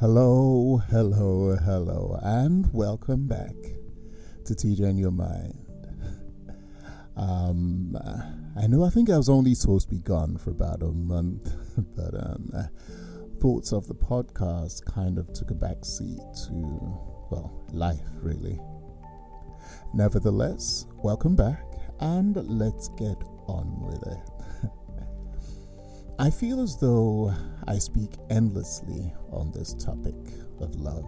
Hello, hello, hello, and welcome back to TJ in Your Mind. Um, I know I think I was only supposed to be gone for about a month, but um, thoughts of the podcast kind of took a back seat to, well, life really. Nevertheless, welcome back, and let's get on with it. I feel as though I speak endlessly on this topic of love.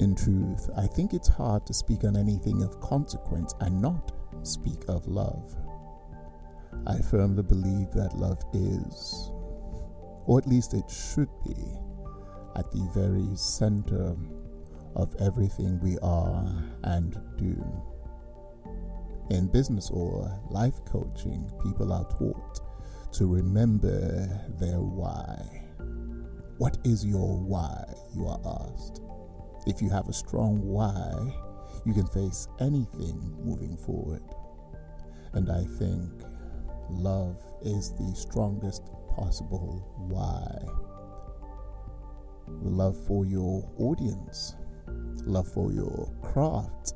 In truth, I think it's hard to speak on anything of consequence and not speak of love. I firmly believe that love is, or at least it should be, at the very center of everything we are and do. In business or life coaching, people are taught to remember their why. What is your why? You are asked. If you have a strong why, you can face anything moving forward. And I think love is the strongest possible why. Love for your audience, love for your craft,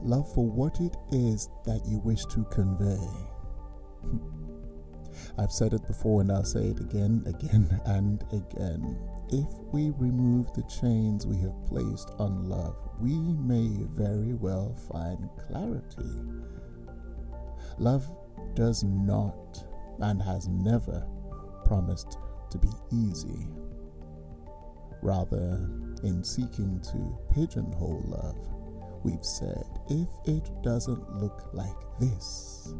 love for what it is that you wish to convey. I've said it before and I'll say it again, again, and again. If we remove the chains we have placed on love, we may very well find clarity. Love does not and has never promised to be easy. Rather, in seeking to pigeonhole love, we've said if it doesn't look like this,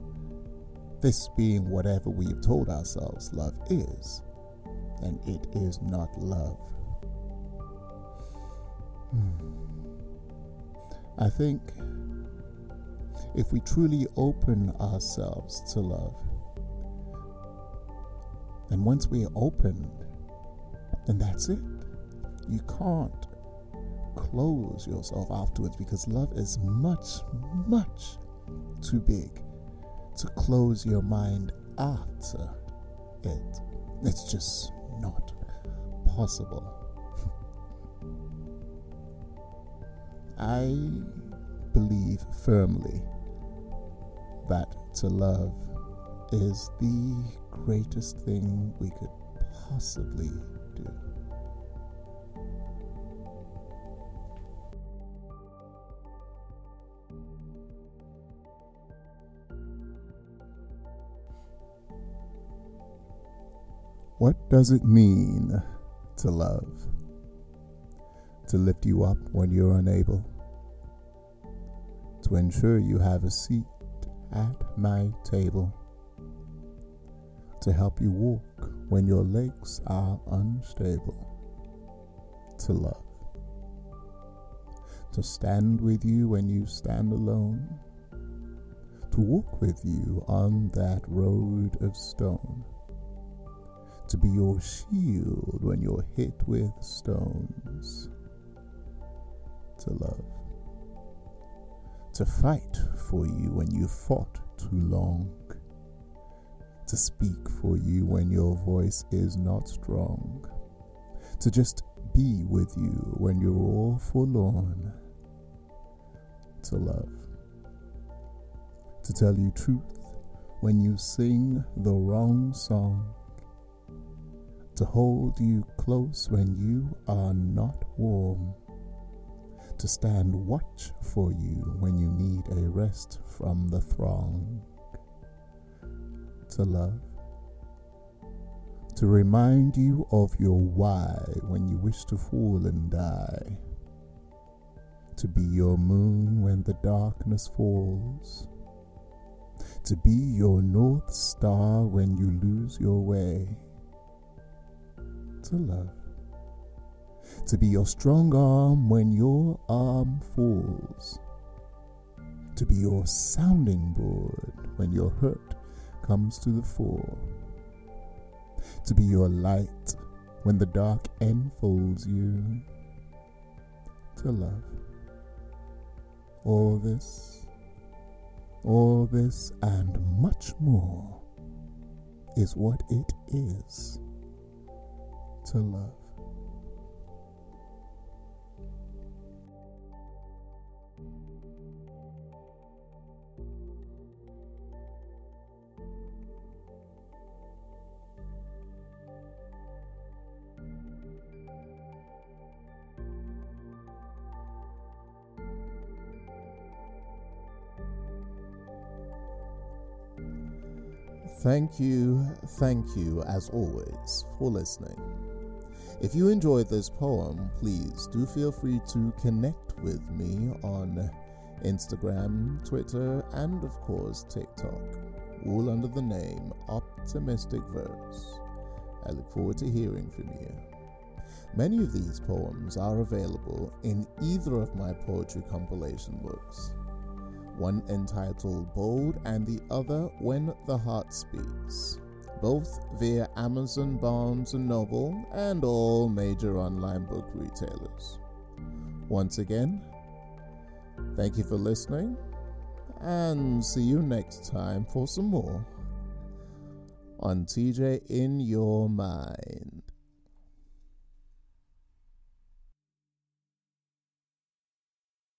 this being whatever we have told ourselves love is, then it is not love. Hmm. I think if we truly open ourselves to love, and once we are opened, then that's it. You can't close yourself afterwards because love is much, much too big to close your mind after it. It's just not possible. I believe firmly that to love is the greatest thing we could possibly do. What does it mean to love? To lift you up when you're unable? To ensure you have a seat at my table? To help you walk when your legs are unstable? To love? To stand with you when you stand alone? To walk with you on that road of stone? To be your shield when you're hit with stones. To love. To fight for you when you fought too long. To speak for you when your voice is not strong. To just be with you when you're all forlorn. To love. To tell you truth when you sing the wrong song to hold you close when you are not warm, to stand watch for you when you need a rest from the throng, to love, to remind you of your why when you wish to fall and die, to be your moon when the darkness falls, to be your north star when you lose your way to love. To be your strong arm when your arm falls. To be your sounding board when your hurt comes to the fore. To be your light when the dark enfolds you. To love. All this, all this, and much more is what it is to love. Thank you, thank you as always for listening. If you enjoyed this poem, please do feel free to connect with me on Instagram, Twitter, and of course TikTok, all under the name Optimistic Verse. I look forward to hearing from you. Many of these poems are available in either of my poetry compilation books, one entitled Bold and the other When the Heart Speaks, both via Amazon, Barnes & Noble, and all major online book retailers. Once again, thank you for listening, and see you next time for some more on TJ in Your Mind.